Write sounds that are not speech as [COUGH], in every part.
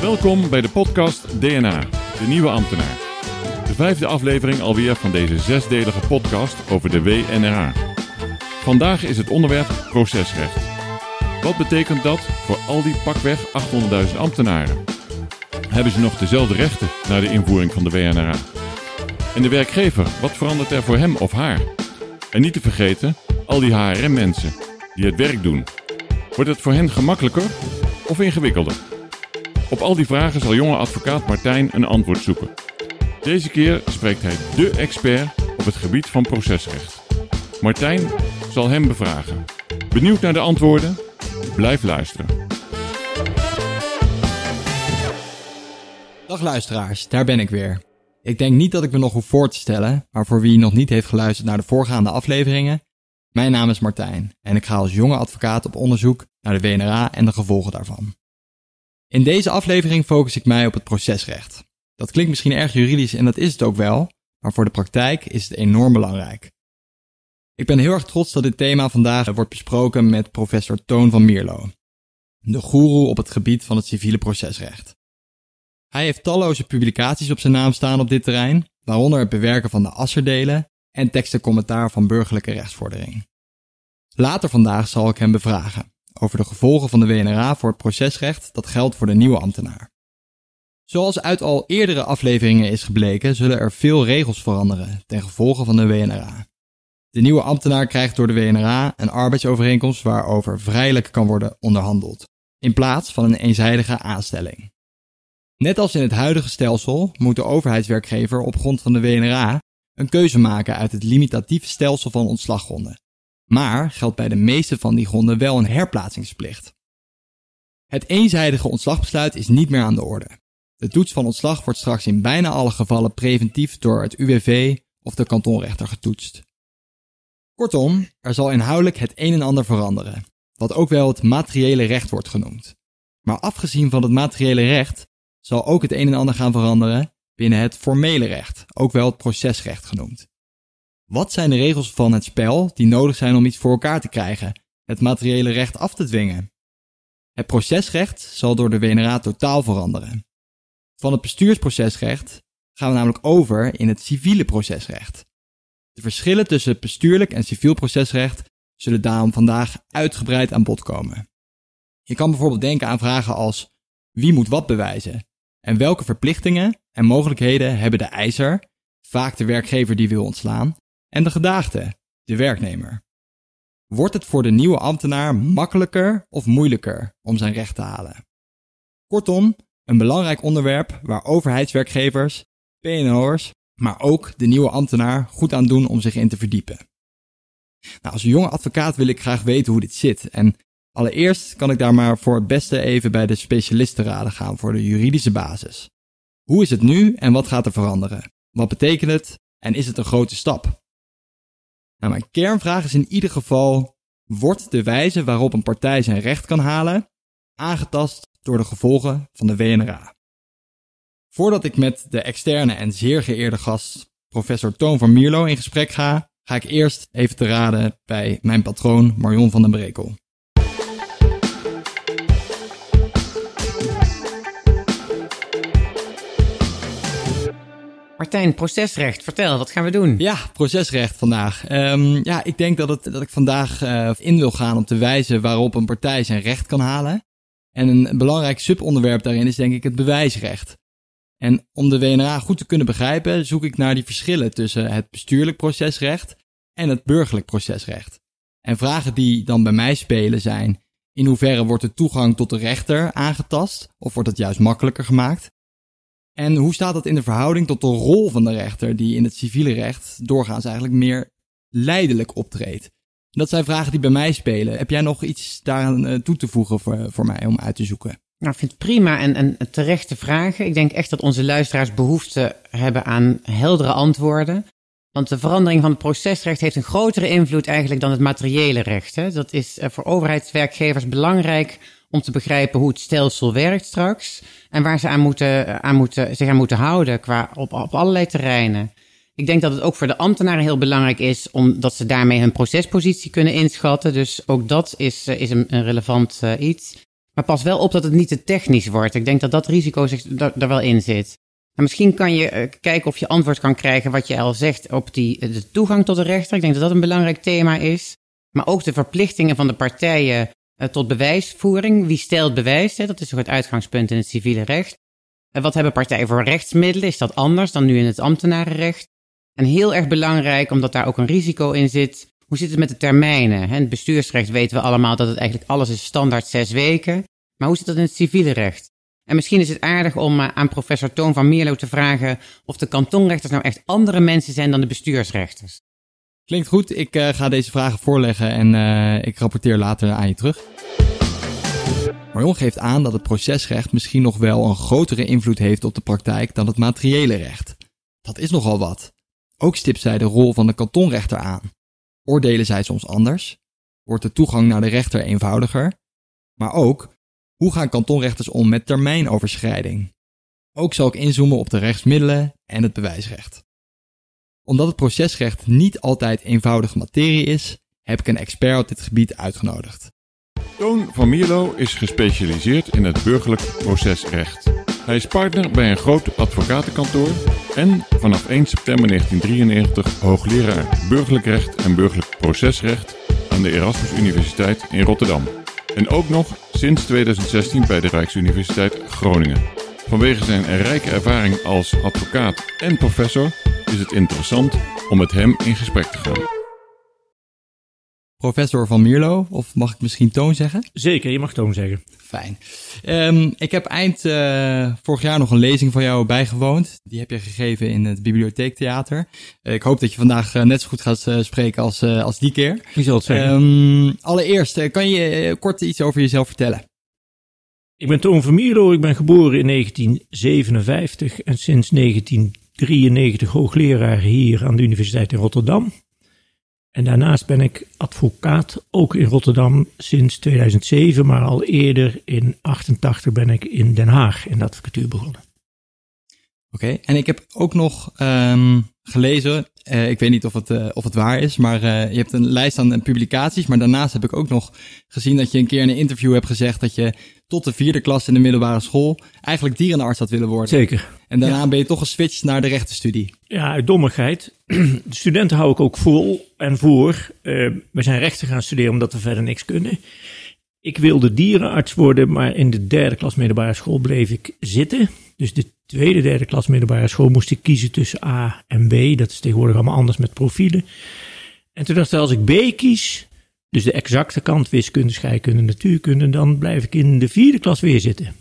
Welkom bij de podcast DNA, de nieuwe ambtenaar. De vijfde aflevering alweer van deze zesdelige podcast over de WNRA. Vandaag is het onderwerp procesrecht. Wat betekent dat voor al die pakweg 800.000 ambtenaren? Hebben ze nog dezelfde rechten na de invoering van de WNRA? En de werkgever, wat verandert er voor hem of haar? En niet te vergeten, al die HRM-mensen die het werk doen. Wordt het voor hen gemakkelijker of ingewikkelder? Op al die vragen zal jonge advocaat Martijn een antwoord zoeken. Deze keer spreekt hij dé expert op het gebied van procesrecht. Martijn zal hem bevragen. Benieuwd naar de antwoorden? Blijf luisteren. Dag luisteraars, daar ben ik weer. Ik denk niet dat ik me nog hoef voor te stellen, maar voor wie nog niet heeft geluisterd naar de voorgaande afleveringen, mijn naam is Martijn en ik ga als jonge advocaat op onderzoek naar de WNRA en de gevolgen daarvan. In deze aflevering focus ik mij op het procesrecht. Dat klinkt misschien erg juridisch en dat is het ook wel, maar voor de praktijk is het enorm belangrijk. Ik ben heel erg trots dat dit thema vandaag wordt besproken met professor Toon van Mierlo, de goeroe op het gebied van het civiele procesrecht. Hij heeft talloze publicaties op zijn naam staan op dit terrein, waaronder het bewerken van de Asserdelen en teksten commentaar van burgerlijke rechtsvordering. Later vandaag zal ik hem bevragen over de gevolgen van de WNRA voor het procesrecht dat geldt voor de nieuwe ambtenaar. Zoals uit al eerdere afleveringen is gebleken, zullen er veel regels veranderen ten gevolge van de WNRA. De nieuwe ambtenaar krijgt door de WNRA een arbeidsovereenkomst waarover vrijelijk kan worden onderhandeld, in plaats van een eenzijdige aanstelling. Net als in het huidige stelsel moet de overheidswerkgever op grond van de WNRA een keuze maken uit het limitatieve stelsel van ontslaggronden. Maar geldt bij de meeste van die gronden wel een herplaatsingsplicht. Het eenzijdige ontslagbesluit is niet meer aan de orde. De toets van ontslag wordt straks in bijna alle gevallen preventief door het UWV of de kantonrechter getoetst. Kortom, er zal inhoudelijk het een en ander veranderen, wat ook wel het materiële recht wordt genoemd. Maar afgezien van het materiële recht zal ook het een en ander gaan veranderen binnen het formele recht, ook wel het procesrecht genoemd. Wat zijn de regels van het spel die nodig zijn om iets voor elkaar te krijgen, het materiële recht af te dwingen? Het procesrecht zal door de WNRA totaal veranderen. Van het bestuursprocesrecht gaan we namelijk over in het civiele procesrecht. De verschillen tussen het bestuurlijk en civiel procesrecht zullen daarom vandaag uitgebreid aan bod komen. Je kan bijvoorbeeld denken aan vragen als wie moet wat bewijzen en welke verplichtingen en mogelijkheden hebben de eiser, vaak de werkgever die wil ontslaan, en de gedaagde, de werknemer. Wordt het voor de nieuwe ambtenaar makkelijker of moeilijker om zijn recht te halen? Kortom, een belangrijk onderwerp waar overheidswerkgevers, PNO'ers, maar ook de nieuwe ambtenaar goed aan doen om zich in te verdiepen. Nou, als jonge advocaat wil ik graag weten hoe dit zit en allereerst kan ik daar maar voor het beste even bij de specialistenraden gaan voor de juridische basis. Hoe is het nu en wat gaat er veranderen? Wat betekent het en is het een grote stap? Nou, mijn kernvraag is in ieder geval: wordt de wijze waarop een partij zijn recht kan halen aangetast door de gevolgen van de WNRA? Voordat ik met de externe en zeer geëerde gast professor Toon van Mierlo in gesprek ga, ga ik eerst even te raden bij mijn patroon Marion van den Brekel. Martijn, procesrecht, vertel, wat gaan we doen? Ja, procesrecht vandaag. Um, ja, ik denk dat, het, dat ik vandaag uh, in wil gaan op de wijze waarop een partij zijn recht kan halen. En een belangrijk subonderwerp daarin is denk ik het bewijsrecht. En om de WNRA goed te kunnen begrijpen, zoek ik naar die verschillen tussen het bestuurlijk procesrecht en het burgerlijk procesrecht. En vragen die dan bij mij spelen zijn: in hoeverre wordt de toegang tot de rechter aangetast of wordt het juist makkelijker gemaakt? En hoe staat dat in de verhouding tot de rol van de rechter, die in het civiele recht doorgaans eigenlijk meer leidelijk optreedt? Dat zijn vragen die bij mij spelen. Heb jij nog iets daaraan eh, toe te voegen voor, voor mij om uit te zoeken? Nou, ik vind het prima en, en terechte vragen. Ik denk echt dat onze luisteraars behoefte hebben aan heldere antwoorden. Want de verandering van het procesrecht heeft een grotere invloed eigenlijk dan het materiële recht. Hè. Dat is eh, voor overheidswerkgevers belangrijk om te begrijpen hoe het stelsel werkt straks. En waar ze aan moeten, aan moeten, zich aan moeten houden qua op, op allerlei terreinen. Ik denk dat het ook voor de ambtenaren heel belangrijk is, omdat ze daarmee hun procespositie kunnen inschatten. Dus ook dat is, eh, is een, een relevant uh, iets. Maar pas wel op dat het niet te technisch wordt. Ik denk dat dat risico zich er wel in zit. En misschien kan je uh, kijken of je antwoord kan krijgen wat je al zegt op die, de toegang tot de rechter. Ik denk dat dat een belangrijk thema is. Maar ook de verplichtingen van de partijen tot bewijsvoering. Wie stelt bewijs? Hè? Dat is toch het uitgangspunt in het civiele recht. En wat hebben partijen voor rechtsmiddelen? Is dat anders dan nu in het ambtenarenrecht? En heel erg belangrijk, omdat daar ook een risico in zit. Hoe zit het met de termijnen? In het bestuursrecht weten we allemaal dat het eigenlijk alles is standaard zes weken. Maar hoe zit dat in het civiele recht? En misschien is het aardig om uh, aan professor Toon van Mierlo te vragen of de kantonrechters nou echt andere mensen zijn dan de bestuursrechters. Klinkt goed. Ik uh, ga deze vragen voorleggen en uh, ik rapporteer later aan je terug. Marion geeft aan dat het procesrecht misschien nog wel een grotere invloed heeft op de praktijk dan het materiële recht. Dat is nogal wat. Ook stipt zij de rol van de kantonrechter aan. Oordelen zij soms anders? Wordt de toegang naar de rechter eenvoudiger? Maar ook, hoe gaan kantonrechters om met termijnoverschrijding? Ook zal ik inzoomen op de rechtsmiddelen en het bewijsrecht. Omdat het procesrecht niet altijd eenvoudige materie is, heb ik een expert op dit gebied uitgenodigd. Toon van Mierlo is gespecialiseerd in het burgerlijk procesrecht. Hij is partner bij een groot advocatenkantoor en vanaf 1 september 1993 hoogleraar burgerlijk recht en burgerlijk procesrecht aan de Erasmus Universiteit in Rotterdam. En ook nog sinds 2016 bij de Rijksuniversiteit Groningen. Vanwege zijn rijke ervaring als advocaat en professor is het interessant om met hem in gesprek te gaan. Professor van Mierlo, of mag ik misschien Toon zeggen? Zeker, je mag Toon zeggen. Fijn. Um, ik heb eind uh, vorig jaar nog een lezing van jou bijgewoond. Die heb je gegeven in het Bibliotheektheater. Uh, ik hoop dat je vandaag uh, net zo goed gaat spreken als, als die keer. Ik zal het zeggen. Um, allereerst, kan je kort iets over jezelf vertellen? Ik ben Toon van Mierlo, ik ben geboren in 1957 en sinds 1993 hoogleraar hier aan de Universiteit in Rotterdam. En daarnaast ben ik advocaat, ook in Rotterdam sinds 2007, maar al eerder in 88 ben ik in Den Haag in de advocatuur begonnen. Oké, okay, en ik heb ook nog um, gelezen, uh, ik weet niet of het, uh, of het waar is, maar uh, je hebt een lijst aan publicaties, maar daarnaast heb ik ook nog gezien dat je een keer in een interview hebt gezegd dat je tot de vierde klas in de middelbare school eigenlijk dierenarts had willen worden. Zeker. En daarna ja. ben je toch geswitcht naar de rechtenstudie. Ja, uit dommigheid. De studenten hou ik ook vol en voor. We zijn rechten gaan studeren omdat we verder niks kunnen. Ik wilde dierenarts worden, maar in de derde klas middelbare school bleef ik zitten. Dus de tweede, derde klas middelbare school moest ik kiezen tussen A en B. Dat is tegenwoordig allemaal anders met profielen. En toen dacht ik, als ik B kies, dus de exacte kant wiskunde, scheikunde, natuurkunde, dan blijf ik in de vierde klas weer zitten.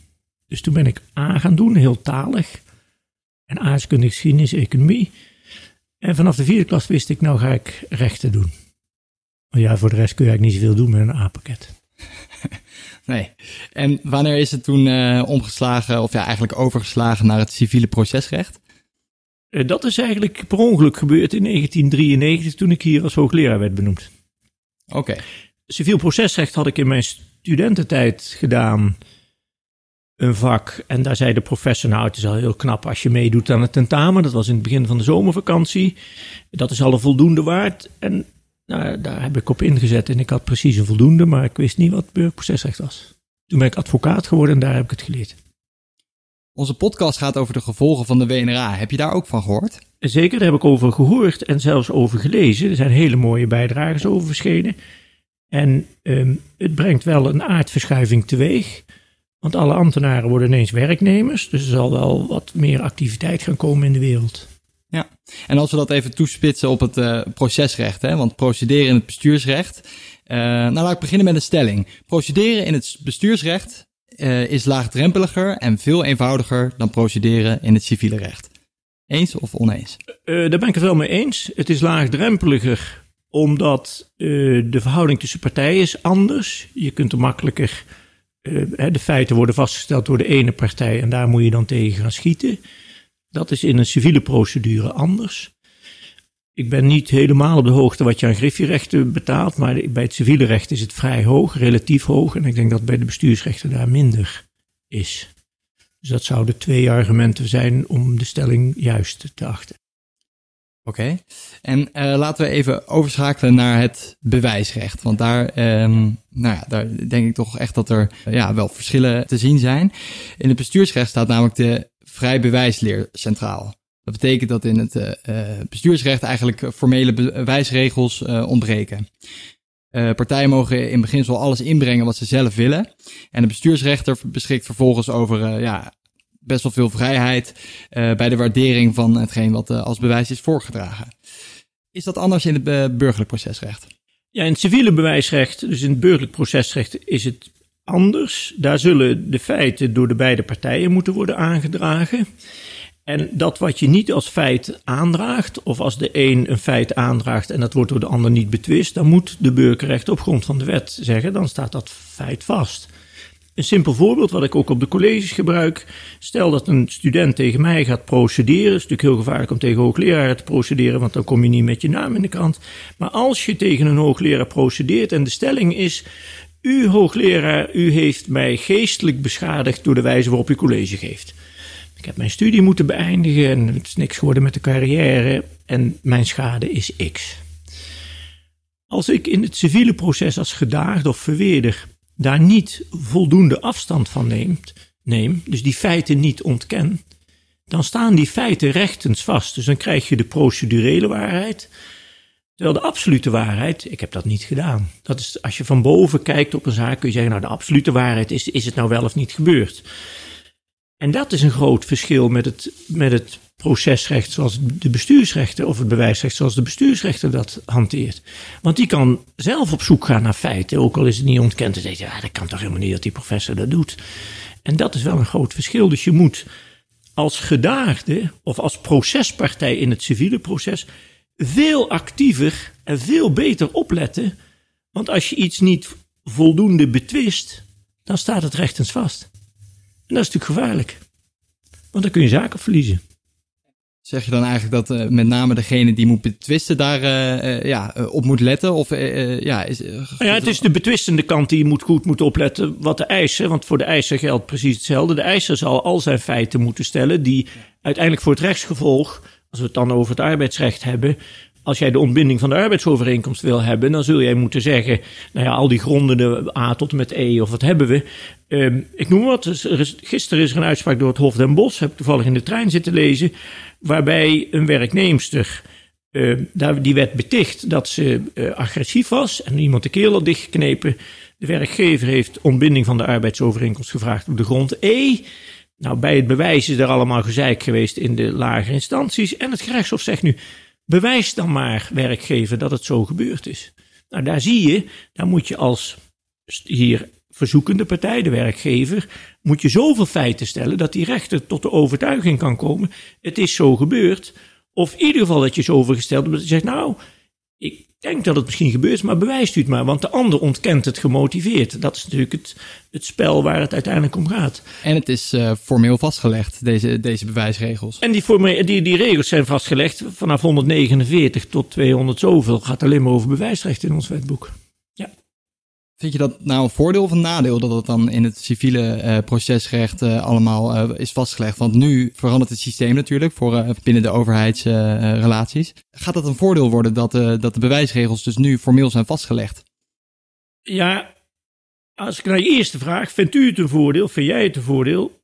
Dus toen ben ik A gaan doen, heel talig. En aardrijkskunde, geschiedenis, economie. En vanaf de vierde klas wist ik, nou ga ik rechten doen. Maar ja, voor de rest kun je eigenlijk niet zoveel doen met een A-pakket. [LAUGHS] nee. En wanneer is het toen uh, omgeslagen, of ja, eigenlijk overgeslagen naar het civiele procesrecht? Uh, dat is eigenlijk per ongeluk gebeurd in 1993, toen ik hier als hoogleraar werd benoemd. Oké. Okay. Civiel procesrecht had ik in mijn studententijd gedaan een vak. En daar zei de professor, nou het is al heel knap als je meedoet aan het tentamen. Dat was in het begin van de zomervakantie. Dat is al een voldoende waard. En nou, daar heb ik op ingezet en ik had precies een voldoende, maar ik wist niet wat burgerprocesrecht was. Toen ben ik advocaat geworden en daar heb ik het geleerd. Onze podcast gaat over de gevolgen van de WNRA. Heb je daar ook van gehoord? Zeker, daar heb ik over gehoord en zelfs over gelezen. Er zijn hele mooie bijdrages over verschenen. En um, het brengt wel een aardverschuiving teweeg. Want alle ambtenaren worden ineens werknemers. Dus er zal wel wat meer activiteit gaan komen in de wereld. Ja, en als we dat even toespitsen op het uh, procesrecht, hè, want procederen in het bestuursrecht. Uh, nou, laat ik beginnen met een stelling. Procederen in het bestuursrecht uh, is laagdrempeliger en veel eenvoudiger dan procederen in het civiele recht. Eens of oneens? daar ben ik het wel mee eens. Het is laagdrempeliger omdat de verhouding tussen partijen is anders. Je kunt er makkelijker de feiten worden vastgesteld door de ene partij en daar moet je dan tegen gaan schieten. Dat is in een civiele procedure anders. Ik ben niet helemaal op de hoogte wat je aan griffierechten betaalt, maar bij het civiele recht is het vrij hoog, relatief hoog. En ik denk dat bij de bestuursrechten daar minder is. Dus dat zouden twee argumenten zijn om de stelling juist te achten. Oké. En uh, laten we even overschakelen naar het bewijsrecht. Want daar, um, nou ja, daar denk ik toch echt dat er ja, wel verschillen te zien zijn. In het bestuursrecht staat namelijk de vrij bewijsleer centraal. Dat betekent dat in het uh, bestuursrecht eigenlijk formele bewijsregels uh, ontbreken. partijen mogen in beginsel alles inbrengen wat ze zelf willen. En de bestuursrechter beschikt vervolgens over ja, best wel veel vrijheid uh, bij de waardering van hetgeen wat uh, als bewijs is voorgedragen. Is dat anders in het uh, burgerlijk procesrecht? Ja, in het civiele bewijsrecht, dus in het burgerlijk procesrecht, is het anders. Daar zullen de feiten door de beide partijen moeten worden aangedragen. En dat wat je niet als feit aandraagt, of als de een een feit aandraagt en dat wordt door de ander niet betwist, dan moet de burgerrecht op grond van de wet zeggen, dan staat dat feit vast. Een simpel voorbeeld wat ik ook op de colleges gebruik. Stel dat een student tegen mij gaat procederen. Het is natuurlijk heel gevaarlijk om tegen hoogleraren te procederen, want dan kom je niet met je naam in de krant. Maar als je tegen een hoogleraar procedeert en de stelling is. U, hoogleraar, u heeft mij geestelijk beschadigd door de wijze waarop u college geeft. Ik heb mijn studie moeten beëindigen en het is niks geworden met de carrière en mijn schade is X. Als ik in het civiele proces als gedaagde of verweerder daar niet voldoende afstand van neemt, neem, dus die feiten niet ontken, dan staan die feiten rechtens vast. Dus dan krijg je de procedurele waarheid. Terwijl de absolute waarheid, ik heb dat niet gedaan. Dat is, als je van boven kijkt op een zaak, kun je zeggen, nou de absolute waarheid is, is het nou wel of niet gebeurd. En dat is een groot verschil met het, met het procesrecht zoals de bestuursrechter of het bewijsrecht zoals de bestuursrechter dat hanteert. Want die kan zelf op zoek gaan naar feiten, ook al is het niet ontkend. te zeggen, ja, dat kan toch helemaal niet dat die professor dat doet. En dat is wel een groot verschil. Dus je moet als gedaagde of als procespartij in het civiele proces veel actiever en veel beter opletten. Want als je iets niet voldoende betwist, dan staat het rechtens vast. En dat is natuurlijk gevaarlijk. Want dan kun je zaken verliezen. Zeg je dan eigenlijk dat uh, met name degene die moet betwisten daar uh, uh, ja, op moet letten? Of, ja, is, ja, het is de betwistende kant die moet goed moet opletten wat de eisen. Want voor de eiser geldt precies hetzelfde. De eiser zal al zijn feiten moeten stellen die uiteindelijk voor het rechtsgevolg, als we het dan over het arbeidsrecht hebben, als jij de ontbinding van de arbeidsovereenkomst wil hebben, dan zul jij moeten zeggen, nou ja, al die gronden, de A tot en met E, of wat hebben we. Um, ik noem wat, gisteren is er een uitspraak door het Hof den Bosch, heb ik toevallig in de trein zitten lezen, waarbij een werknemster, uh, die werd beticht dat ze uh, agressief was en iemand de keel had dichtgeknepen. De werkgever heeft ontbinding van de arbeidsovereenkomst gevraagd op de grond E. Nou, bij het bewijs is er allemaal gezeik geweest in de lagere instanties. En het gerechtshof zegt nu, bewijs dan maar, werkgever, dat het zo gebeurd is. Nou, daar zie je, daar moet je als hier verzoekende partij, de werkgever, moet je zoveel feiten stellen dat die rechter tot de overtuiging kan komen. Het is zo gebeurd. Of in ieder geval dat je zoveel gesteld hebt dat je zegt, nou, ik denk dat het misschien gebeurt, maar bewijst u het maar. Want de ander ontkent het gemotiveerd. Dat is natuurlijk het, het spel waar het uiteindelijk om gaat. En het is uh, formeel vastgelegd, deze, deze bewijsregels. En die, formeel, die, die regels zijn vastgelegd vanaf 149 tot 200 zoveel. Gaat alleen maar over bewijsrecht in ons wetboek. Vind je dat nou een voordeel of een nadeel dat het dan in het civiele uh, procesrecht uh, allemaal uh, is vastgelegd? Want nu verandert het systeem natuurlijk voor binnen de overheidsrelaties. Gaat dat een voordeel worden dat, dat de bewijsregels dus nu formeel zijn vastgelegd? Ja, als ik naar je eerste vraag, vindt u het een voordeel? Vind jij het een voordeel?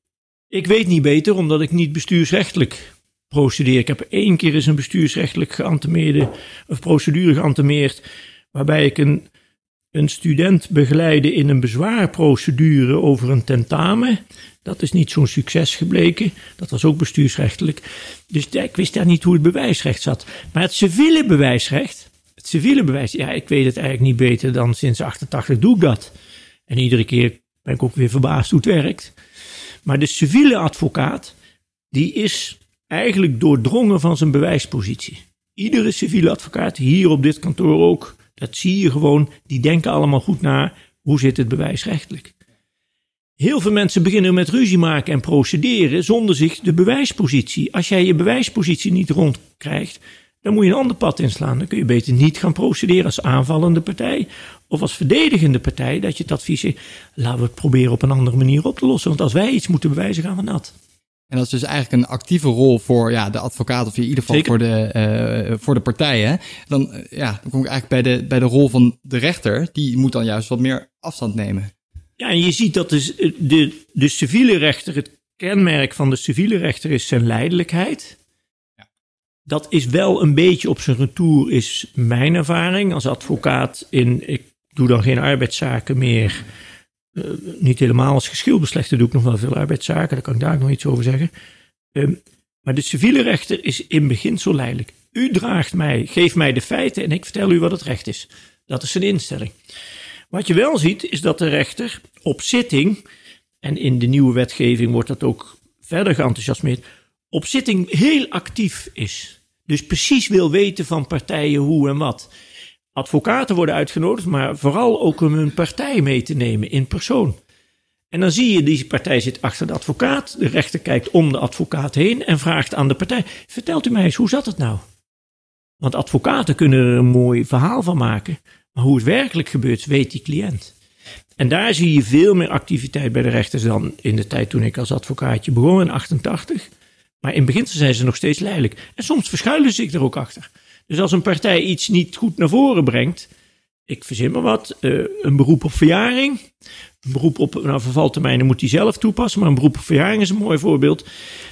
Ik weet niet beter, omdat ik niet bestuursrechtelijk procedeer. Ik heb één keer eens een bestuursrechtelijk geantemeerde, of procedure geantemeerd, waarbij ik een een student begeleiden in een bezwaarprocedure over een tentamen. Dat is niet zo'n succes gebleken. Dat was ook bestuursrechtelijk. Dus ik wist daar niet hoe het bewijsrecht zat. Maar het civiele bewijsrecht, het civiele bewijs, ja, ik weet het eigenlijk niet beter dan sinds 88 doe ik dat. En iedere keer ben ik ook weer verbaasd hoe het werkt. Maar de civiele advocaat, die is eigenlijk doordrongen van zijn bewijspositie. Iedere civiele advocaat, hier op dit kantoor ook, dat zie je gewoon. Die denken allemaal goed na. Hoe zit het bewijsrechtelijk? Heel veel mensen beginnen met ruzie maken en procederen zonder zich de bewijspositie. Als jij je bewijspositie niet rondkrijgt, dan moet je een ander pad inslaan. Dan kun je beter niet gaan procederen als aanvallende partij of als verdedigende partij. Dat je het advies zegt, laten we het proberen op een andere manier op te lossen. Want als wij iets moeten bewijzen, gaan we nat. En dat is dus eigenlijk een actieve rol voor ja, de advocaat of in ieder geval voor de, uh, voor de partijen. Dan, uh, ja, dan kom ik eigenlijk bij de, bij de rol van de rechter. Die moet dan juist wat meer afstand nemen. Ja, en je ziet dat dus de, de civiele rechter, het kenmerk van de civiele rechter is zijn leidelijkheid. Ja. Dat is wel een beetje op zijn retour, is mijn ervaring als advocaat in, ik doe dan geen arbeidszaken meer uh, niet helemaal als geschilbeslechter doe ik nog wel veel arbeidszaken, daar kan ik daar nog iets over zeggen. Um, maar de civiele rechter is in beginsel leidelijk. U draagt mij, geeft mij de feiten en ik vertel u wat het recht is. Dat is zijn instelling. Wat je wel ziet, is dat de rechter op zitting, en in de nieuwe wetgeving wordt dat ook verder geenthousiasmeerd, op zitting heel actief is. Dus precies wil weten van partijen hoe en wat. Advocaten worden uitgenodigd, maar vooral ook om hun partij mee te nemen in persoon. En dan zie je, die partij zit achter de advocaat. De rechter kijkt om de advocaat heen en vraagt aan de partij: Vertelt u mij eens, hoe zat het nou? Want advocaten kunnen er een mooi verhaal van maken. Maar hoe het werkelijk gebeurt, weet die cliënt. En daar zie je veel meer activiteit bij de rechters dan in de tijd toen ik als advocaatje begon in 88. Maar in beginsel zijn ze nog steeds leidelijk. En soms verschuilen ze zich er ook achter. Dus als een partij iets niet goed naar voren brengt, ik verzin maar wat, uh, een beroep op verjaring. Een beroep op nou, vervaltermijnen moet hij zelf toepassen, maar een beroep op verjaring is een mooi voorbeeld.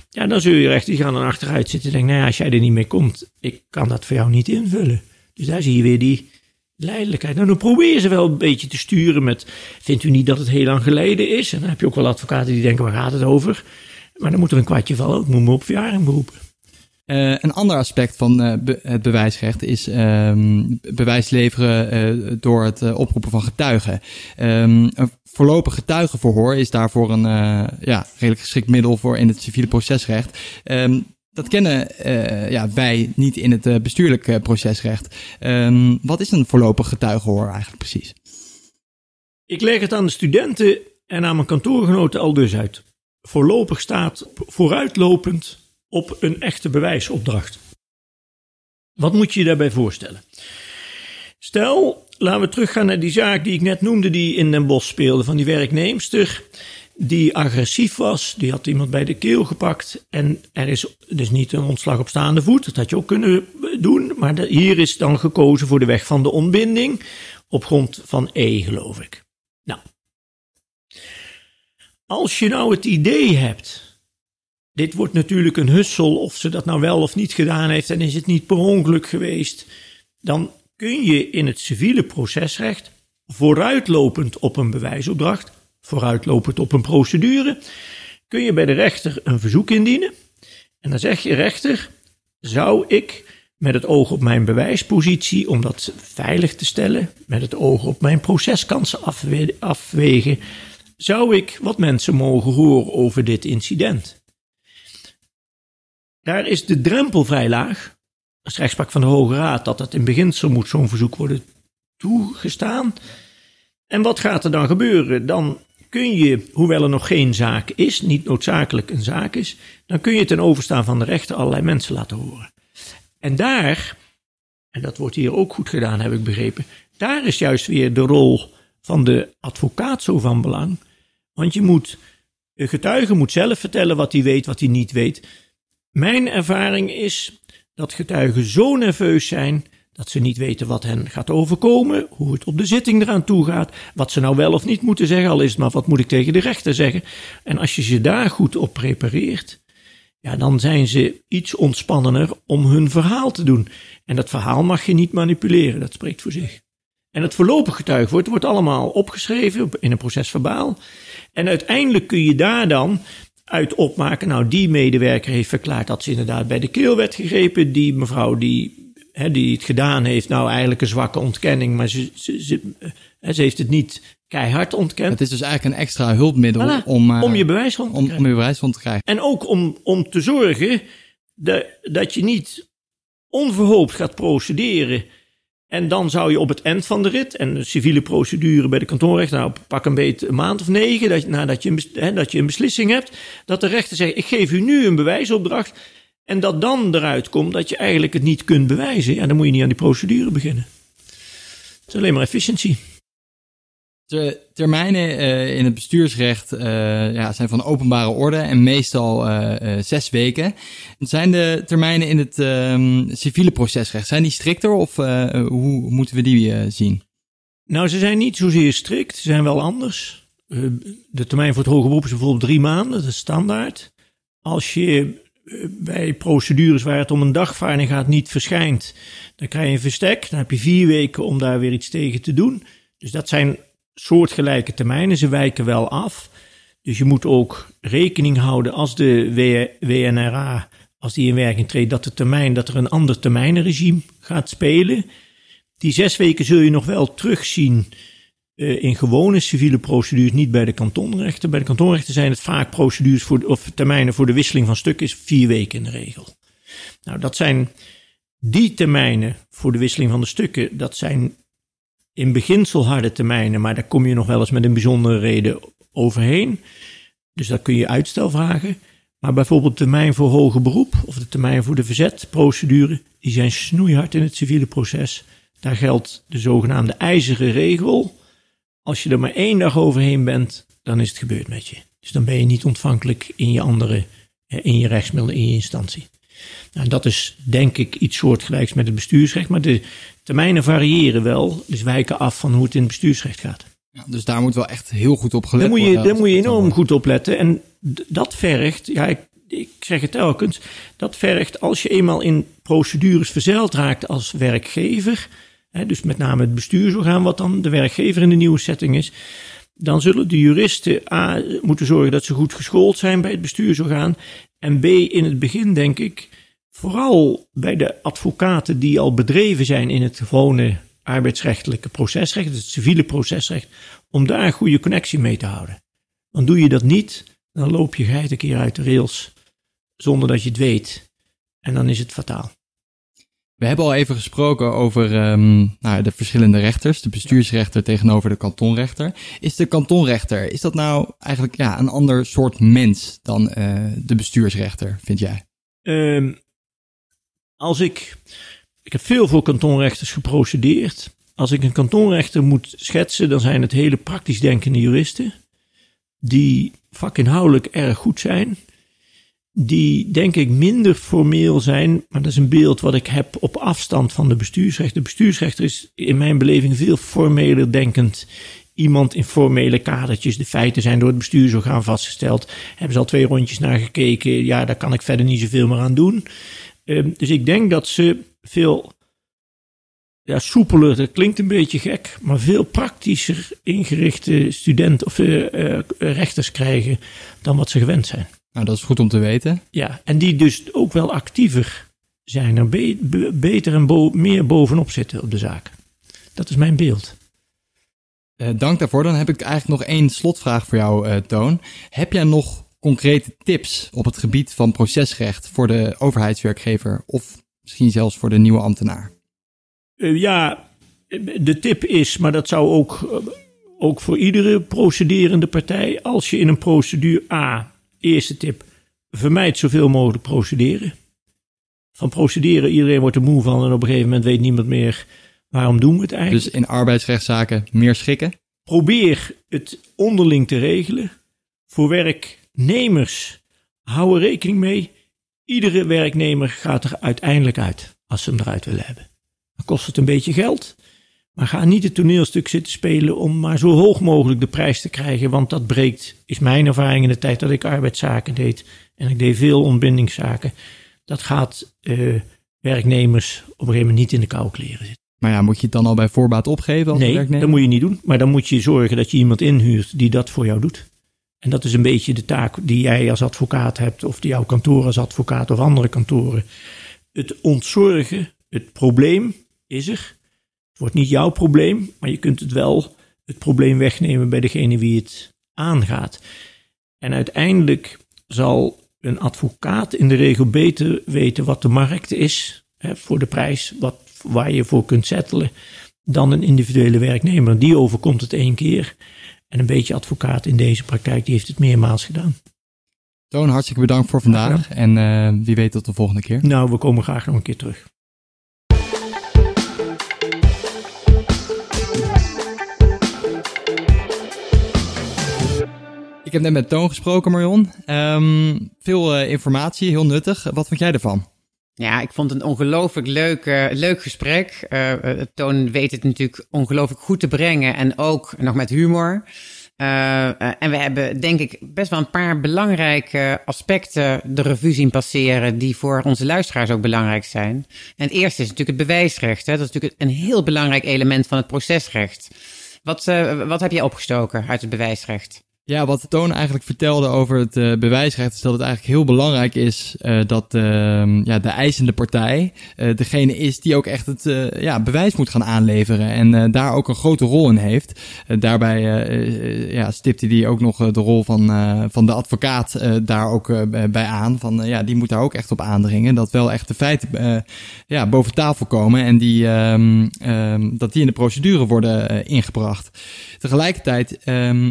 Ja, dan zul je recht, die gaan dan achteruit zitten en denken, nou ja, als jij er niet mee komt, ik kan dat voor jou niet invullen. Dus daar zie je weer die leidelijkheid. Nou, dan probeer je ze wel een beetje te sturen met, vindt u niet dat het heel lang geleden is? En dan heb je ook wel advocaten die denken, waar gaat het over? Maar dan moet er een kwartje vallen, ik moet me op verjaring beroepen. Uh, een ander aspect van be het bewijsrecht is um, bewijs leveren uh, door het oproepen van getuigen. Um, een voorlopig getuigenverhoor is daarvoor een ja, redelijk geschikt middel voor in het civiele procesrecht. Um, dat kennen ja, wij niet in het bestuurlijk procesrecht. wat is een voorlopig getuigenverhoor eigenlijk precies? Ik leg het aan de studenten en aan mijn kantoorgenoten al dus uit. Voorlopig staat vooruitlopend op een echte bewijsopdracht. Wat moet je je daarbij voorstellen? Stel, laten we teruggaan naar die zaak die ik net noemde, die in Den Bosch speelde, van die werknemster die agressief was, die had iemand bij de keel gepakt en er is dus niet een ontslag op staande voet, dat had je ook kunnen doen, maar hier is dan gekozen voor de weg van de ontbinding op grond van E, geloof ik. Nou, als je nou het idee hebt dit wordt natuurlijk een hussel of ze dat nou wel of niet gedaan heeft en is het niet per ongeluk geweest. Dan kun je in het civiele procesrecht vooruitlopend op een bewijsopdracht, vooruitlopend op een procedure, kun je bij de rechter een verzoek indienen. En dan zeg je rechter, zou ik met het oog op mijn bewijspositie, om dat veilig te stellen, met het oog op mijn proceskansen afwegen, zou ik wat mensen mogen horen over dit incident. Daar is de drempel vrij laag. Als rechtspraak van de Hoge Raad dat het in beginsel moet zo'n verzoek worden toegestaan. En wat gaat er dan gebeuren? Dan kun je, hoewel er nog geen zaak is, niet noodzakelijk een zaak is, dan kun je ten overstaan van de rechter allerlei mensen laten horen. En daar, en dat wordt hier ook goed gedaan, heb ik begrepen, daar is juist weer de rol van de advocaat zo van belang. Want je moet, de getuige moet zelf vertellen wat hij weet, wat hij niet weet. Mijn ervaring is dat getuigen zo nerveus zijn dat ze niet weten wat hen gaat overkomen, hoe het op de zitting eraan toe gaat, wat ze nou wel of niet moeten zeggen, al is het maar wat moet ik tegen de rechter zeggen. En als je ze daar goed op prepareert, ja, dan zijn ze iets ontspannender om hun verhaal te doen. En dat verhaal mag je niet manipuleren, dat spreekt voor zich. En het voorlopig getuigwoord wordt allemaal opgeschreven in een procesverbaal. En uiteindelijk kun je daar dan uit opmaken. Nou, die medewerker heeft verklaard dat ze inderdaad bij de keel werd gegrepen. Die mevrouw die, hè, die het gedaan heeft, nou eigenlijk een zwakke ontkenning, maar ze, ze, ze, ze heeft het niet keihard ontkend. Het is dus eigenlijk een extra hulpmiddel om, uh, om je bewijs rond te om, om je bewijs rond te krijgen. En ook om, om te zorgen de, dat je niet onverhoopt gaat procederen en dan zou je op het eind van de rit, en de civiele procedure bij de kantoorrechter, nou pak een beetje een maand of negen, dat, nadat je dat je een beslissing hebt, dat de rechter zegt, ik geef u nu een bewijsopdracht, en dat dan eruit komt dat je eigenlijk het niet kunt bewijzen, ja, dan moet je niet aan die procedure beginnen. Het is alleen maar efficiëntie. De termijnen uh, in het bestuursrecht uh, ja, zijn van openbare orde en meestal uh, zes weken. Zijn de termijnen in het ehm, civiele procesrecht, zijn die strikter of hoe moeten we die zien? Nou, ze zijn niet zozeer strikt, ze zijn wel anders. de termijn voor het hoger beroep is bijvoorbeeld drie maanden, dat is standaard. Als je bij procedures waar het om een dagvaarding gaat niet verschijnt, dan krijg je een verstek. Dan heb je vier weken om daar weer iets tegen te doen. Dus dat zijn soortgelijke termijnen. Ze wijken wel af. Dus je moet ook rekening houden als de WNRA, als die in werking treedt, dat de termijn, dat er een ander termijnenregime gaat spelen. Die zes weken zul je nog wel terugzien uh, in gewone civiele procedures, niet bij de kantonrechten. Bij de kantonrechten zijn het vaak procedures voor, of termijnen voor de wisseling van stukken, is vier weken in de regel. Nou, dat zijn die termijnen voor de wisseling van de stukken, dat zijn in beginsel harde termijnen, maar daar kom je nog wel eens met een bijzondere reden overheen. Dus daar kun je uitstel vragen. Maar bijvoorbeeld de termijn voor hoger beroep of de termijn voor de verzetprocedure, die zijn snoeihard in het civiele proces. Daar geldt de zogenaamde ijzeren regel. Als je er maar één dag overheen bent, dan is het gebeurd met je. Dus dan ben je niet ontvankelijk in je andere, eh, in je rechtsmiddel, in je instantie. Nou, dat is denk ik iets soortgelijks met het bestuursrecht, maar de termijnen variëren wel, dus wijken af van hoe het in het bestuursrecht gaat. Ja, dus daar moet wel echt heel goed op gelet daar worden. Moet je, daar moet je enorm goed op letten. En dat vergt, ja, ik, ik zeg het telkens, dat vergt als je eenmaal in procedures verzeild raakt als werkgever, hè, dus met name het bestuursorgaan, wat dan de werkgever in de nieuwe setting is, dan zullen de juristen A, moeten zorgen dat ze goed geschoold zijn bij het bestuursorgaan. En B, in het begin denk ik, vooral bij de advocaten die al bedreven zijn in het gewone arbeidsrechtelijke procesrecht, het civiele procesrecht, om daar een goede connectie mee te houden. Want doe je dat niet, dan loop je geit een keer uit de rails zonder dat je het weet. En dan is het fataal. We hebben al even gesproken over um, nou, de verschillende rechters, de bestuursrechter tegenover de kantonrechter. Is de kantonrechter, is dat nou eigenlijk ja, een ander soort mens dan uh, de bestuursrechter, vind jij? Um, als ik, ik heb veel voor kantonrechters geprocedeerd. Als ik een kantonrechter moet schetsen, dan zijn het hele praktisch denkende juristen. Die vakinhoudelijk erg goed zijn. Die denk ik minder formeel zijn, maar dat is een beeld wat ik heb op afstand van de bestuursrechter. De bestuursrechter is in mijn beleving veel formeler denkend iemand in formele kadertjes. De feiten zijn door het bestuursorgaan vastgesteld. Hebben ze al twee rondjes naar gekeken? Ja, daar kan ik verder niet zoveel meer aan doen. Ehm, dus ik denk dat ze veel ja, soepeler, dat klinkt een beetje gek, maar veel praktischer ingerichte studenten of uh, rechters krijgen dan wat ze gewend zijn. Nou, dat is goed om te weten. Ja, en die dus ook wel actiever zijn, er beter en bo meer bovenop zitten op de zaak. Dat is mijn beeld. Uh, dank daarvoor. Dan heb ik eigenlijk nog één slotvraag voor jou, uh, Toon. Heb jij nog concrete tips op het gebied van procesrecht voor de overheidswerkgever of misschien zelfs voor de nieuwe ambtenaar? Uh, ja, de tip is, maar dat zou ook, ook voor iedere procederende partij, als je in een procedure A, eerste tip, vermijd zoveel mogelijk procederen. Van procederen, iedereen wordt er moe van en op een gegeven moment weet niemand meer waarom doen we het eigenlijk. Dus in arbeidsrechtszaken meer schikken? Probeer het onderling te regelen. Voor werk Nemers houden rekening mee. Iedere werknemer gaat er uiteindelijk uit als ze hem eruit willen hebben. Dan kost het een beetje geld. Maar ga niet het toneelstuk zitten spelen om maar zo hoog mogelijk de prijs te krijgen. Want dat breekt, is mijn ervaring in de tijd dat ik arbeidszaken deed. En ik deed veel ontbindingszaken. Dat gaat uh, werknemers op een gegeven moment niet in de koude kleren zitten. Maar ja, moet je het dan al bij voorbaat opgeven als nee, werknemer? dat moet je niet doen. Maar dan moet je zorgen dat je iemand inhuurt die dat voor jou doet. En dat is een beetje de taak die jij als advocaat hebt, of die jouw kantoor als advocaat of andere kantoren. Het ontzorgen, het probleem is er. Het wordt niet jouw probleem, maar je kunt het wel het probleem wegnemen bij degene wie het aangaat. En uiteindelijk zal een advocaat in de regel beter weten wat de markt is hè, voor de prijs wat, waar je voor kunt settelen dan een individuele werknemer. Die overkomt het één keer. En een beetje advocaat in deze praktijk, die heeft het meermaals gedaan. Toon, hartstikke bedankt voor vandaag. En uh, wie weet tot de volgende keer. Nou, we komen graag nog een keer terug. Ik heb net met Toon gesproken, Marion. Ehm, veel uh, informatie, heel nuttig. Wat vond jij ervan? Ja, ik vond het een ongelooflijk leuk, uh, leuk gesprek. Uh, Toon weet het natuurlijk ongelooflijk goed te brengen en ook nog met humor. En we hebben, denk ik, best wel een paar belangrijke aspecten de revue zien passeren. die voor onze luisteraars ook belangrijk zijn. En het eerste is natuurlijk het bewijsrecht. Hè? Dat is natuurlijk een heel belangrijk element van het procesrecht. Wat, wat heb jij opgestoken uit het bewijsrecht? Ja, wat Toon eigenlijk vertelde over het uh, bewijsrecht, is dat het eigenlijk heel belangrijk is uh, dat uh, ja, de eisende partij degene is die ook echt het ja, bewijs moet gaan aanleveren en daar ook een grote rol in heeft. daarbij ja, stipte hij ook nog de rol van, van de advocaat daar ook bij aan. Van, ja, die moet daar ook echt op aandringen dat wel echt de feiten ja, boven tafel komen en die, ehm, ehm, dat die in de procedure worden ingebracht. Tegelijkertijd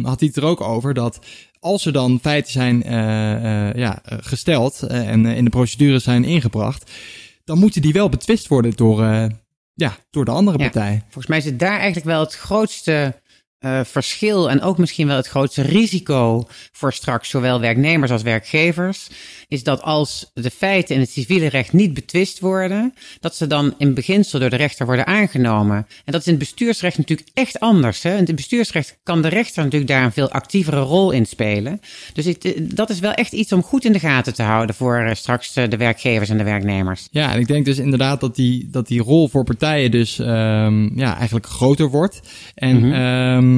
had hij het er ook over dat als er dan feiten zijn uh, uh, ja, gesteld uh, en in de procedure zijn ingebracht, dan moeten die wel betwist worden door, ja, door de andere partij. Volgens mij is het daar eigenlijk wel het grootste uh, verschil en ook misschien wel het grootste risico voor straks zowel werknemers als werkgevers, is dat als de feiten in het civiele recht niet betwist worden, dat ze dan in beginsel door de rechter worden aangenomen. En dat is in het bestuursrecht natuurlijk echt anders. Hè? In het bestuursrecht kan de rechter natuurlijk daar een veel actievere rol in spelen. Dus het, eh, dat is wel echt iets om goed in de gaten te houden voor uh, straks de werkgevers en de werknemers. Ja, en ik denk dus inderdaad dat die, dat die rol voor partijen dus um, ja, eigenlijk groter wordt. En mm -hmm. um,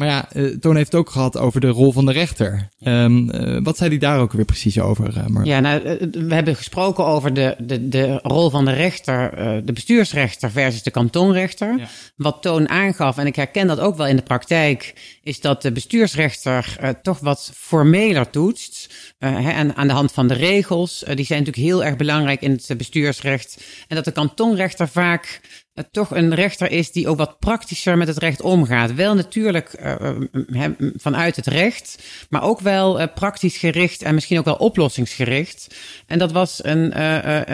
maar ja, uh, Toon heeft het ook gehad over de rol van de rechter. Um, uh, wat zei hij daar ook weer precies over? Uh, maar... Ja, nou, we hebben gesproken over de, de, de rol van de rechter, de bestuursrechter versus de kantonrechter. Ja. Wat Toon aangaf, en ik herken dat ook wel in de praktijk, is dat de bestuursrechter toch wat formeler toetst. en aan de hand van de regels. die zijn natuurlijk heel erg belangrijk in het bestuursrecht. En dat de kantonrechter vaak toch een rechter is die ook wat praktischer met het recht omgaat. Wel natuurlijk uh, vanuit het recht, maar ook wel uh, praktisch gericht en misschien ook wel oplossingsgericht. En dat was een,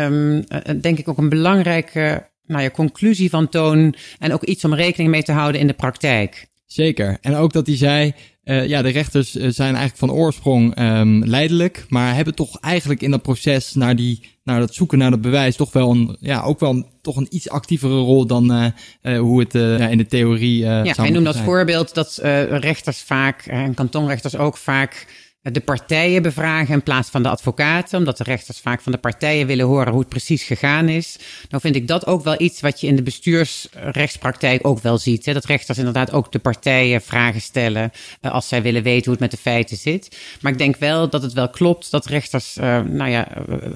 um, denk ik ook een belangrijke nou ja, conclusie van Toon en ook iets om rekening mee te houden in de praktijk. Zeker. En ook dat hij zei, uh, ja, de rechters zijn eigenlijk van oorsprong um, leidelijk, maar hebben toch eigenlijk in dat proces naar die, naar dat zoeken naar dat bewijs toch wel een, ja, ook wel een, toch een iets actievere rol dan uh, uh, hoe het ja, in de theorie ja, hij noemt als voorbeeld dat rechters vaak en kantonrechters ook vaak de partijen bevragen in plaats van de advocaten, omdat de rechters vaak van de partijen willen horen hoe het precies gegaan is. Nou vind ik dat ook wel iets wat je in de bestuursrechtspraktijk ook wel ziet. Hè? Dat rechters inderdaad ook de partijen vragen stellen uh, als zij willen weten hoe het met de feiten zit. Maar ik denk wel dat het wel klopt dat rechters, uh, nou ja,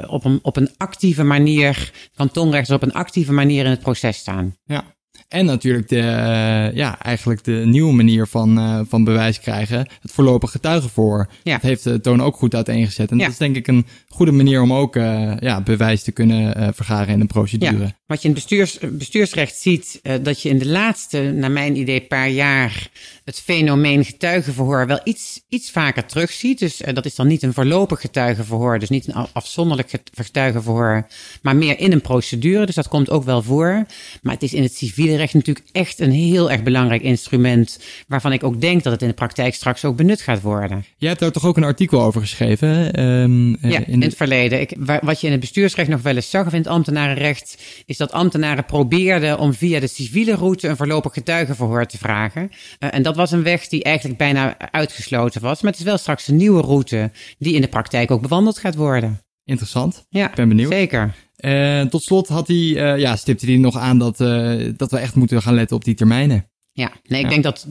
op een, op een actieve manier, kantonrechters op een actieve manier in het proces staan. Ja, en natuurlijk de, uh, ja, eigenlijk de nieuwe manier van, uh, van bewijs krijgen. Het voorlopig getuigenvoor. Ja. Dat heeft de Toon ook goed uiteengezet. En ja. dat is denk ik een goede manier om ook uh, ja, bewijs te kunnen vergaren in een procedure. Ja. Wat je in bestuurs, bestuursrecht ziet, dat je in de laatste, naar mijn idee, paar jaar het fenomeen getuigenverhoor wel iets, iets vaker terugziet. Dus dat is dan niet een voorlopig getuigenverhoor, dus niet een afzonderlijk getuigenverhoor, maar meer in een procedure. Dus dat komt ook wel voor. Maar het is in het civiele recht natuurlijk echt een heel erg belangrijk instrument. Waarvan ik ook denk dat het in de praktijk straks ook benut gaat worden. Jij hebt daar toch ook een artikel over geschreven? Um, ja, in, in, het verleden. Ik, wat je in het bestuursrecht nog wel eens zag, of in het ambtenarenrecht, is dat ambtenaren probeerden om via de civiele route een voorlopig getuigenverhoor te vragen. Uh, en dat was een weg die eigenlijk bijna uitgesloten was. Maar het is wel straks een nieuwe route die in de praktijk ook bewandeld gaat worden. Interessant. Ja, ik ben benieuwd. Zeker. Uh, tot slot had hij, uh, ja, stipte hij nog aan dat, uh, dat we echt moeten gaan letten op die termijnen. Ja, nee, ik ja. denk dat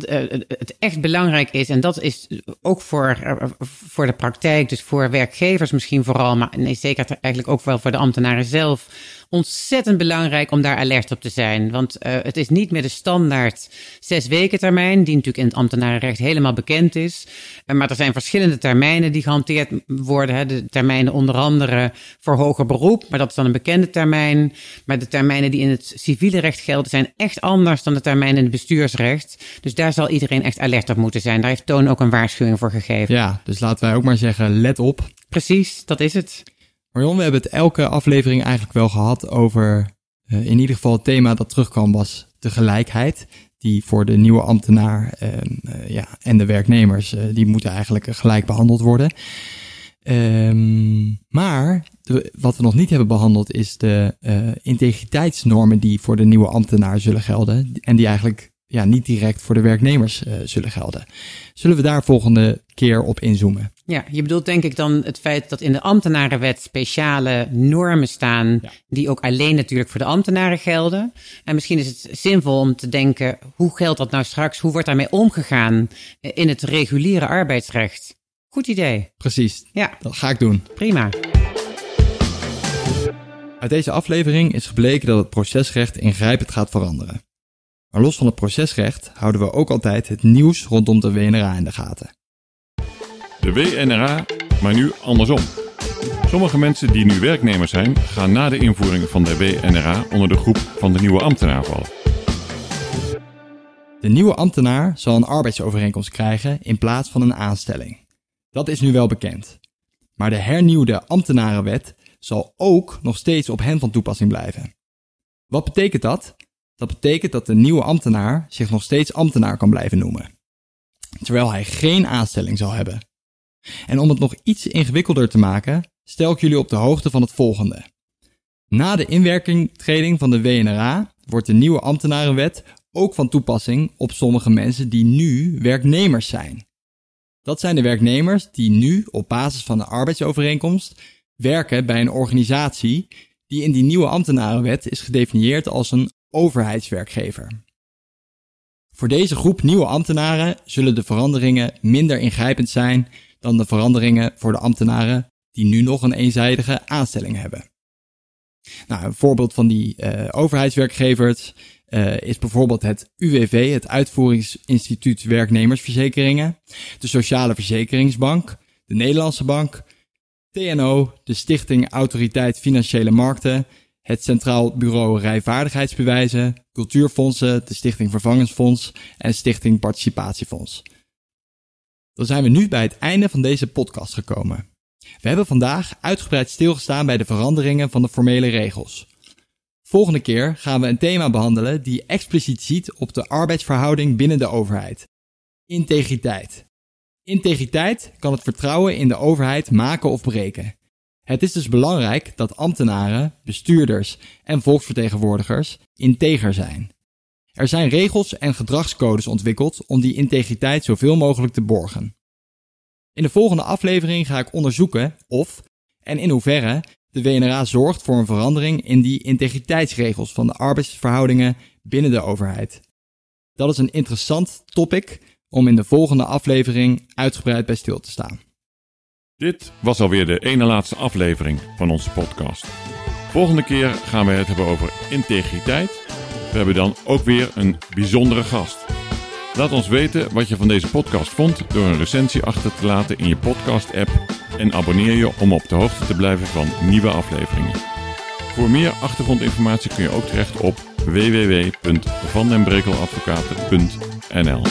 het echt belangrijk is, en dat is ook voor, voor de praktijk, dus voor werkgevers misschien vooral, maar nee, zeker eigenlijk ook wel voor de ambtenaren zelf ontzettend belangrijk om daar alert op te zijn. Want uh, het is niet meer de standaard zes weken termijn, die natuurlijk in het ambtenarenrecht helemaal bekend is. Uh, maar er zijn verschillende termijnen die gehanteerd worden. Hè. De termijnen onder andere voor hoger beroep, maar dat is dan een bekende termijn. Maar de termijnen die in het civiele recht gelden zijn echt anders dan de termijnen in het bestuursrecht. Dus daar zal iedereen echt alert op moeten zijn. Daar heeft Toon ook een waarschuwing voor gegeven. Ja, dus laten wij ook maar zeggen, let op. Precies, dat is het. Marion, we hebben het elke aflevering eigenlijk wel gehad over uh, in ieder geval het thema dat terugkwam was de gelijkheid. die voor de nieuwe ambtenaar uh, ja, en de werknemers, uh, die moeten eigenlijk gelijk behandeld worden. Um, maar wat we nog niet hebben behandeld is de integriteitsnormen die voor de nieuwe ambtenaar zullen gelden. En die eigenlijk ja, niet direct voor de werknemers uh, zullen gelden. Zullen we daar volgende keer op inzoomen? Ja, je bedoelt denk ik dan het feit dat in de ambtenarenwet speciale normen staan, ja. die ook alleen natuurlijk voor de ambtenaren gelden. En misschien is het zinvol om te denken, hoe geldt dat nou straks? Hoe wordt daarmee omgegaan in het reguliere arbeidsrecht? Goed idee. Precies. Ja. Dat ga ik doen. Prima. Uit deze aflevering is gebleken dat het procesrecht ingrijpend gaat veranderen. Maar los van het procesrecht houden we ook altijd het nieuws rondom de WNRA in de gaten. De WNRA, maar nu andersom. Sommige mensen die nu werknemer zijn, gaan na de invoering van de WNRA onder de groep van de nieuwe ambtenaar vallen. De nieuwe ambtenaar zal een arbeidsovereenkomst krijgen in plaats van een aanstelling. Dat is nu wel bekend. Maar de hernieuwde ambtenarenwet zal ook nog steeds op hen van toepassing blijven. Wat betekent dat? Dat betekent dat de nieuwe ambtenaar zich nog steeds ambtenaar kan blijven noemen, terwijl hij geen aanstelling zal hebben. En om het nog iets ingewikkelder te maken, stel ik jullie op de hoogte van het volgende. Na de inwerkingtreding van de WNRA wordt de nieuwe ambtenarenwet ook van toepassing op sommige mensen die nu werknemers zijn. Dat zijn de werknemers die nu op basis van de arbeidsovereenkomst werken bij een organisatie die in die nieuwe ambtenarenwet is gedefinieerd als een overheidswerkgever. Voor deze groep nieuwe ambtenaren zullen de veranderingen minder ingrijpend zijn dan de veranderingen voor de ambtenaren die nu nog een eenzijdige aanstelling hebben. Nou, een voorbeeld van die uh, overheidswerkgevers uh, is bijvoorbeeld het UWV, het Uitvoeringsinstituut Werknemersverzekeringen, de Sociale Verzekeringsbank, de Nederlandse Bank, TNO, de Stichting Autoriteit Financiële Markten, het Centraal Bureau Rijvaardigheidsbewijzen, Cultuurfondsen, de Stichting Vervangingsfonds en Stichting Participatiefonds. Dan zijn we nu bij het einde van deze podcast gekomen. We hebben vandaag uitgebreid stilgestaan bij de veranderingen van de formele regels. Volgende keer gaan we een thema behandelen die expliciet ziet op de arbeidsverhouding binnen de overheid. Integriteit. Integriteit kan het vertrouwen in de overheid maken of breken. Het is dus belangrijk dat ambtenaren, bestuurders en volksvertegenwoordigers integer zijn. Er zijn regels en gedragscodes ontwikkeld om die integriteit zoveel mogelijk te borgen. In de volgende aflevering ga ik onderzoeken of en in hoeverre de WNRA zorgt voor een verandering in die integriteitsregels van de arbeidsverhoudingen binnen de overheid. Dat is een interessant topic om in de volgende aflevering uitgebreid bij stil te staan. Dit was alweer de ene laatste aflevering van onze podcast. Volgende keer gaan we het hebben over integriteit. We hebben dan ook weer een bijzondere gast. Laat ons weten wat je van deze podcast vond door een recensie achter te laten in je podcast-app en abonneer je om op de hoogte te blijven van nieuwe afleveringen. Voor meer achtergrondinformatie kun je ook terecht op www.vandenbrekeladvocaten.nl